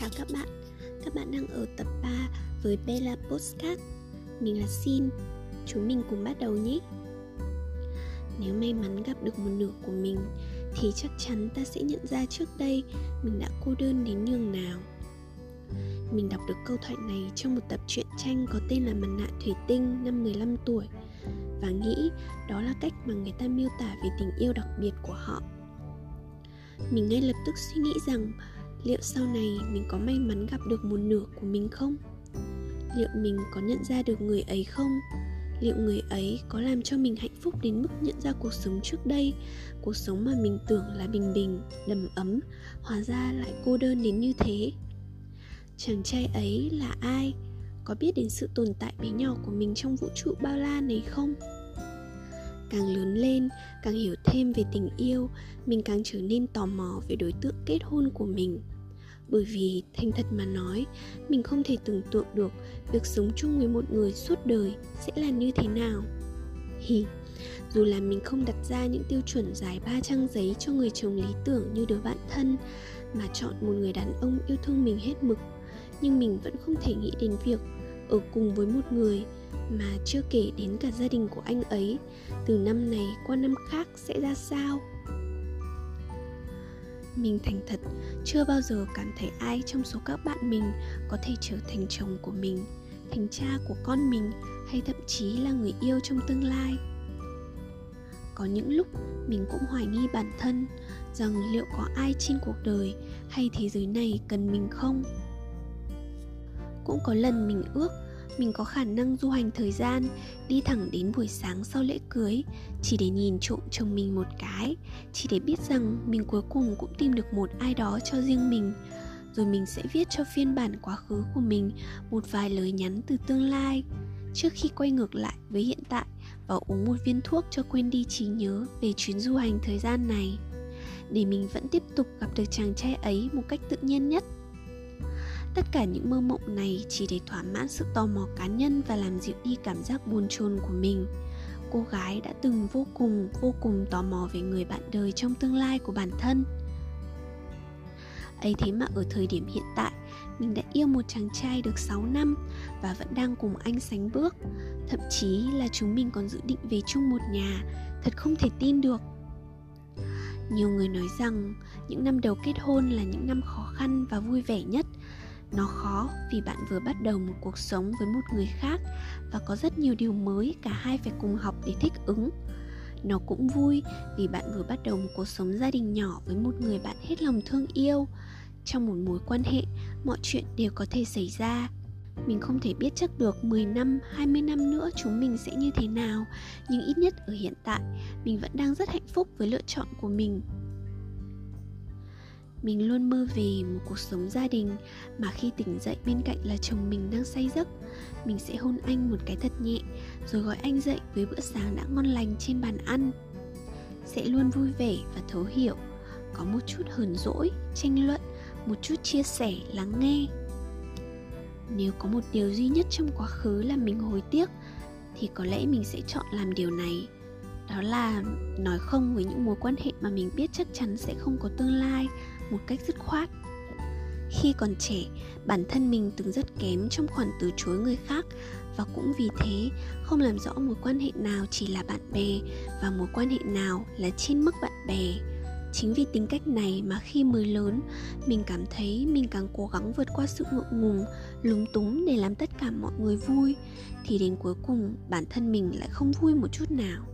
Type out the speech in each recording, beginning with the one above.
Chào các bạn, các bạn đang ở tập 3 với Bella Postcard. Mình là Xin, chúng mình cùng bắt đầu nhé. Nếu may mắn gặp được một nửa của mình Thì chắc chắn ta sẽ nhận ra trước đây mình đã cô đơn đến nhường nào. Mình đọc được câu thoại này trong một tập truyện tranh có tên là Mặt nạ thủy tinh năm 15 tuổi Và nghĩ đó là cách mà người ta miêu tả về tình yêu đặc biệt của họ. Mình ngay lập tức suy nghĩ rằng liệu sau này mình có may mắn gặp được một nửa của mình không? Liệu mình có nhận ra được người ấy không? Liệu người ấy có làm cho mình hạnh phúc đến mức nhận ra cuộc sống trước đây, cuộc sống mà mình tưởng là bình bình, đầm ấm, hóa ra lại cô đơn đến như thế? Chàng trai ấy là ai? Có biết đến sự tồn tại bé nhỏ của mình trong vũ trụ bao la này không? Càng lớn lên, càng hiểu thêm về tình yêu, mình càng trở nên tò mò về đối tượng kết hôn của mình. Bởi vì, thành thật mà nói, mình không thể tưởng tượng được việc sống chung với một người suốt đời sẽ là như thế nào. Hi dù là mình không đặt ra những tiêu chuẩn dài ba trang giấy cho người chồng lý tưởng như đứa bạn thân mà chọn một người đàn ông yêu thương mình hết mực, nhưng mình vẫn không thể nghĩ đến việc ở cùng với một người mà chưa kể đến cả gia đình của anh ấy, từ năm này qua năm khác sẽ ra sao? Mình thành thật, chưa bao giờ cảm thấy ai trong số các bạn mình có thể trở thành chồng của mình, thành cha của con mình, hay thậm chí là người yêu trong tương lai. Có những lúc, mình cũng hoài nghi bản thân, rằng liệu có ai trên cuộc đời hay thế giới này cần mình không? Cũng có lần mình ước mình có khả năng du hành thời gian, đi thẳng đến buổi sáng sau lễ cưới, chỉ để nhìn trộm chồng mình một cái, chỉ để biết rằng mình cuối cùng cũng tìm được một ai đó cho riêng mình. Rồi mình sẽ viết cho phiên bản quá khứ của mình một vài lời nhắn từ tương lai. Trước khi quay ngược lại với hiện tại và uống một viên thuốc cho quên đi trí nhớ về chuyến du hành thời gian này, để mình vẫn tiếp tục gặp được chàng trai ấy một cách tự nhiên nhất tất cả những mơ mộng này chỉ để thỏa mãn sự tò mò cá nhân và làm dịu đi cảm giác buồn chồn của mình. Cô gái đã từng vô cùng vô cùng tò mò về người bạn đời trong tương lai của bản thân. Ấy thế mà ở thời điểm hiện tại, mình đã yêu một chàng trai được 6 năm và vẫn đang cùng anh sánh bước. Thậm chí là chúng mình còn dự định về chung một nhà, thật không thể tin được. Nhiều người nói rằng những năm đầu kết hôn là những năm khó khăn và vui vẻ nhất nó khó vì bạn vừa bắt đầu một cuộc sống với một người khác và có rất nhiều điều mới cả hai phải cùng học để thích ứng. Nó cũng vui vì bạn vừa bắt đầu một cuộc sống gia đình nhỏ với một người bạn hết lòng thương yêu. Trong một mối quan hệ mọi chuyện đều có thể xảy ra. Mình không thể biết chắc được 10 năm, 20 năm nữa chúng mình sẽ như thế nào Nhưng ít nhất ở hiện tại, mình vẫn đang rất hạnh phúc với lựa chọn của mình mình luôn mơ về một cuộc sống gia đình mà khi tỉnh dậy bên cạnh là chồng mình đang say giấc. Mình sẽ hôn anh một cái thật nhẹ, rồi gọi anh dậy với bữa sáng đã ngon lành trên bàn ăn. Sẽ luôn vui vẻ và thấu hiểu, có một chút hờn dỗi, tranh luận, một chút chia sẻ, lắng nghe. Nếu có một điều duy nhất trong quá khứ là mình hối tiếc, thì có lẽ mình sẽ chọn làm điều này. Đó là nói không với những mối quan hệ mà mình biết chắc chắn sẽ không có tương lai một cách dứt khoát. Khi còn trẻ, bản thân mình từng rất kém trong khoản từ chối người khác và cũng vì thế không làm rõ mối quan hệ nào chỉ là bạn bè và mối quan hệ nào là trên mức bạn bè. Chính vì tính cách này mà khi mới lớn, mình cảm thấy mình càng cố gắng vượt qua sự ngượng ngùng, lúng túng để làm tất cả mọi người vui, thì đến cuối cùng bản thân mình lại không vui một chút nào.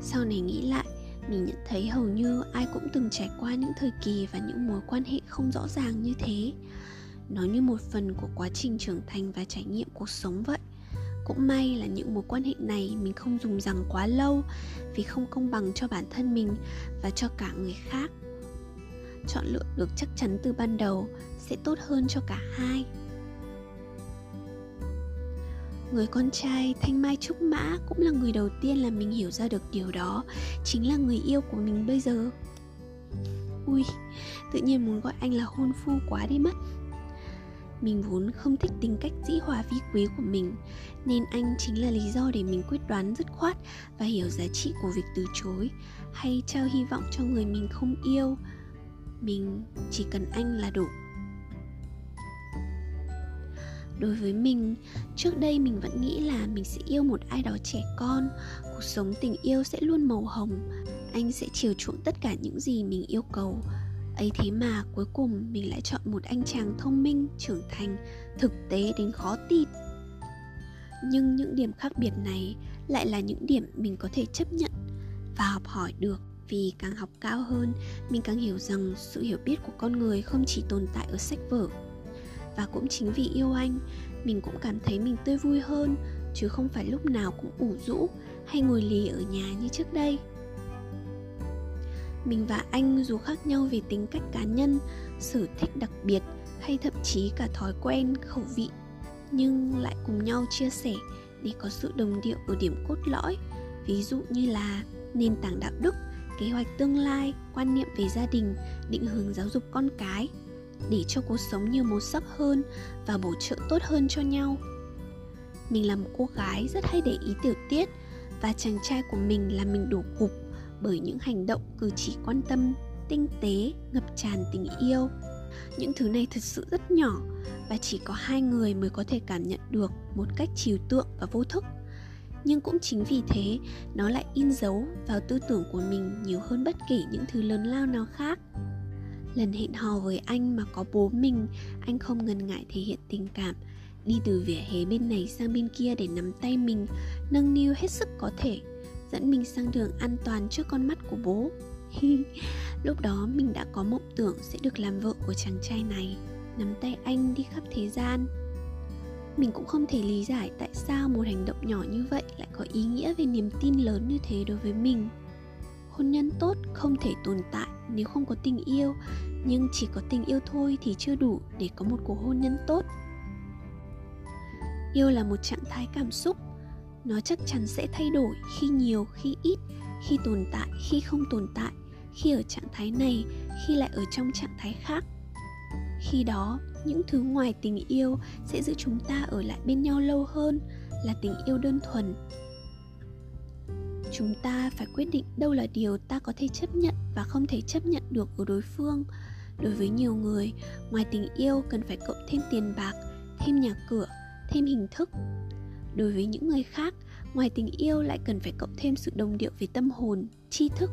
Sau này nghĩ lại mình nhận thấy hầu như ai cũng từng trải qua những thời kỳ và những mối quan hệ không rõ ràng như thế. Nó như một phần của quá trình trưởng thành và trải nghiệm cuộc sống vậy. Cũng may là những mối quan hệ này mình không dùng rằng quá lâu vì không công bằng cho bản thân mình và cho cả người khác. Chọn lựa được chắc chắn từ ban đầu sẽ tốt hơn cho cả hai người con trai thanh mai trúc mã cũng là người đầu tiên là mình hiểu ra được điều đó, chính là người yêu của mình bây giờ. Ui, tự nhiên muốn gọi anh là hôn phu quá đi mất. Mình vốn không thích tính cách dĩ hòa vi quý của mình, nên anh chính là lý do để mình quyết đoán dứt khoát và hiểu giá trị của việc từ chối, hay trao hy vọng cho người mình không yêu. Mình chỉ cần anh là đủ đối với mình, trước đây mình vẫn nghĩ là mình sẽ yêu một ai đó trẻ con. Cuộc sống tình yêu sẽ luôn màu hồng. Anh sẽ chiều chuộng tất cả những gì mình yêu cầu. Ấy thế mà cuối cùng mình lại chọn một anh chàng thông minh, trưởng thành, thực tế đến khó tin. Nhưng những điểm khác biệt này lại là những điểm mình có thể chấp nhận và học hỏi được. Vì càng học cao hơn, mình càng hiểu rằng sự hiểu biết của con người không chỉ tồn tại ở sách vở và cũng chính vì yêu anh, mình cũng cảm thấy mình tươi vui hơn, chứ không phải lúc nào cũng ủ rũ hay ngồi lì ở nhà như trước đây. Mình và anh dù khác nhau về tính cách cá nhân, sở thích đặc biệt hay thậm chí cả thói quen, khẩu vị, nhưng lại cùng nhau chia sẻ để có sự đồng điệu ở điểm cốt lõi. Ví dụ như là nền tảng đạo đức, kế hoạch tương lai, quan niệm về gia đình, định hướng giáo dục con cái để cho cuộc sống nhiều màu sắc hơn và bổ trợ tốt hơn cho nhau. Mình là một cô gái rất hay để ý tiểu tiết và chàng trai của mình là mình đổ gục bởi những hành động cử chỉ quan tâm, tinh tế, ngập tràn tình yêu. Những thứ này thật sự rất nhỏ và chỉ có hai người mới có thể cảm nhận được một cách trừu tượng và vô thức. Nhưng cũng chính vì thế, nó lại in dấu vào tư tưởng của mình nhiều hơn bất kỳ những thứ lớn lao nào khác lần hẹn hò với anh mà có bố mình, anh không ngần ngại thể hiện tình cảm. Đi từ vỉa hè bên này sang bên kia để nắm tay mình, nâng niu hết sức có thể, dẫn mình sang đường an toàn trước con mắt của bố. Lúc đó mình đã có mộng tưởng sẽ được làm vợ của chàng trai này. Nắm tay anh đi khắp thế gian. Mình cũng không thể lý giải tại sao một hành động nhỏ như vậy lại có ý nghĩa về niềm tin lớn như thế đối với mình hôn nhân tốt không thể tồn tại nếu không có tình yêu, nhưng chỉ có tình yêu thôi thì chưa đủ để có một cuộc hôn nhân tốt. Yêu là một trạng thái cảm xúc. Nó chắc chắn sẽ thay đổi khi nhiều, khi ít, khi tồn tại, khi không tồn tại, khi ở trạng thái này, khi lại ở trong trạng thái khác. Khi đó, những thứ ngoài tình yêu sẽ giữ chúng ta ở lại bên nhau lâu hơn, là tình yêu đơn thuần chúng ta phải quyết định đâu là điều ta có thể chấp nhận và không thể chấp nhận được của đối phương. Đối với nhiều người, ngoài tình yêu cần phải cộng thêm tiền bạc, thêm nhà cửa, thêm hình thức. Đối với những người khác, ngoài tình yêu lại cần phải cộng thêm sự đồng điệu về tâm hồn, tri thức,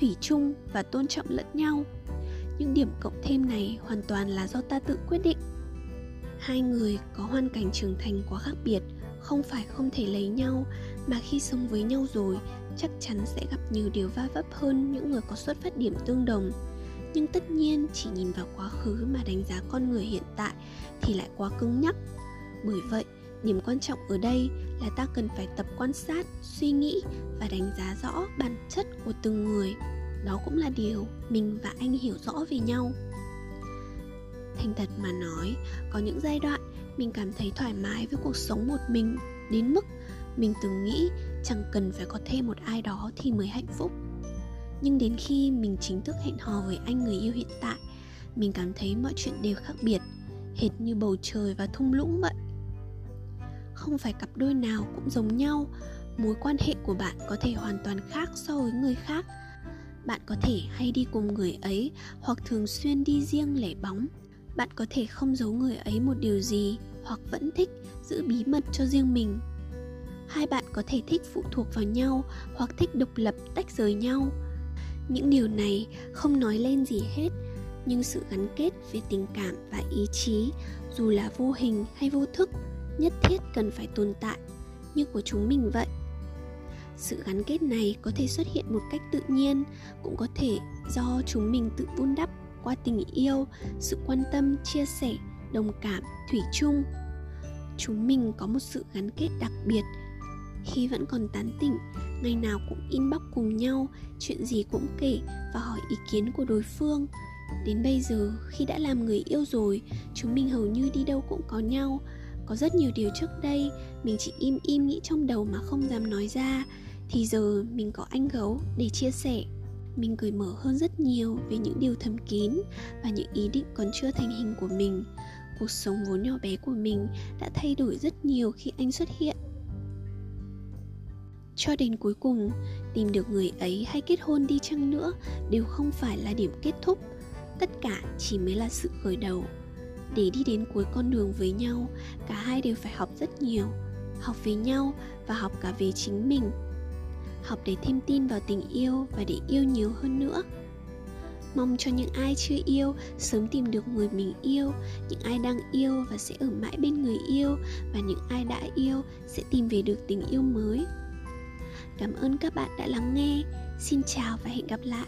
thủy chung và tôn trọng lẫn nhau. Những điểm cộng thêm này hoàn toàn là do ta tự quyết định. Hai người có hoàn cảnh trưởng thành quá khác biệt, không phải không thể lấy nhau mà khi sống với nhau rồi, chắc chắn sẽ gặp nhiều điều va vấp hơn những người có xuất phát điểm tương đồng. Nhưng tất nhiên, chỉ nhìn vào quá khứ mà đánh giá con người hiện tại thì lại quá cứng nhắc. Bởi vậy, điểm quan trọng ở đây là ta cần phải tập quan sát, suy nghĩ và đánh giá rõ bản chất của từng người. Đó cũng là điều mình và anh hiểu rõ về nhau. Thành thật mà nói, có những giai đoạn mình cảm thấy thoải mái với cuộc sống một mình, đến mức mình từng nghĩ chẳng cần phải có thêm một ai đó thì mới hạnh phúc. Nhưng đến khi mình chính thức hẹn hò với anh người yêu hiện tại, mình cảm thấy mọi chuyện đều khác biệt, hệt như bầu trời và thung lũng vậy. Không phải cặp đôi nào cũng giống nhau, mối quan hệ của bạn có thể hoàn toàn khác so với người khác. Bạn có thể hay đi cùng người ấy hoặc thường xuyên đi riêng lẻ bóng. Bạn có thể không giấu người ấy một điều gì hoặc vẫn thích giữ bí mật cho riêng mình hai bạn có thể thích phụ thuộc vào nhau hoặc thích độc lập tách rời nhau. Những điều này không nói lên gì hết, nhưng sự gắn kết về tình cảm và ý chí, dù là vô hình hay vô thức, nhất thiết cần phải tồn tại, như của chúng mình vậy. Sự gắn kết này có thể xuất hiện một cách tự nhiên, cũng có thể do chúng mình tự vun đắp qua tình yêu, sự quan tâm, chia sẻ, đồng cảm, thủy chung. Chúng mình có một sự gắn kết đặc biệt khi vẫn còn tán tỉnh, ngày nào cũng inbox cùng nhau, chuyện gì cũng kể và hỏi ý kiến của đối phương. Đến bây giờ, khi đã làm người yêu rồi, chúng mình hầu như đi đâu cũng có nhau. Có rất nhiều điều trước đây, mình chỉ im im nghĩ trong đầu mà không dám nói ra. Thì giờ, mình có anh gấu để chia sẻ. Mình cởi mở hơn rất nhiều về những điều thầm kín và những ý định còn chưa thành hình của mình. Cuộc sống vốn nhỏ bé của mình đã thay đổi rất nhiều khi anh xuất hiện cho đến cuối cùng, tìm được người ấy hay kết hôn đi chăng nữa đều không phải là điểm kết thúc. Tất cả chỉ mới là sự khởi đầu. Để đi đến cuối con đường với nhau, cả hai đều phải học rất nhiều. Học về nhau và học cả về chính mình. Học để thêm tin vào tình yêu và để yêu nhiều hơn nữa. Mong cho những ai chưa yêu sớm tìm được người mình yêu, những ai đang yêu và sẽ ở mãi bên người yêu và những ai đã yêu sẽ tìm về được tình yêu mới cảm ơn các bạn đã lắng nghe. Xin chào và hẹn gặp lại.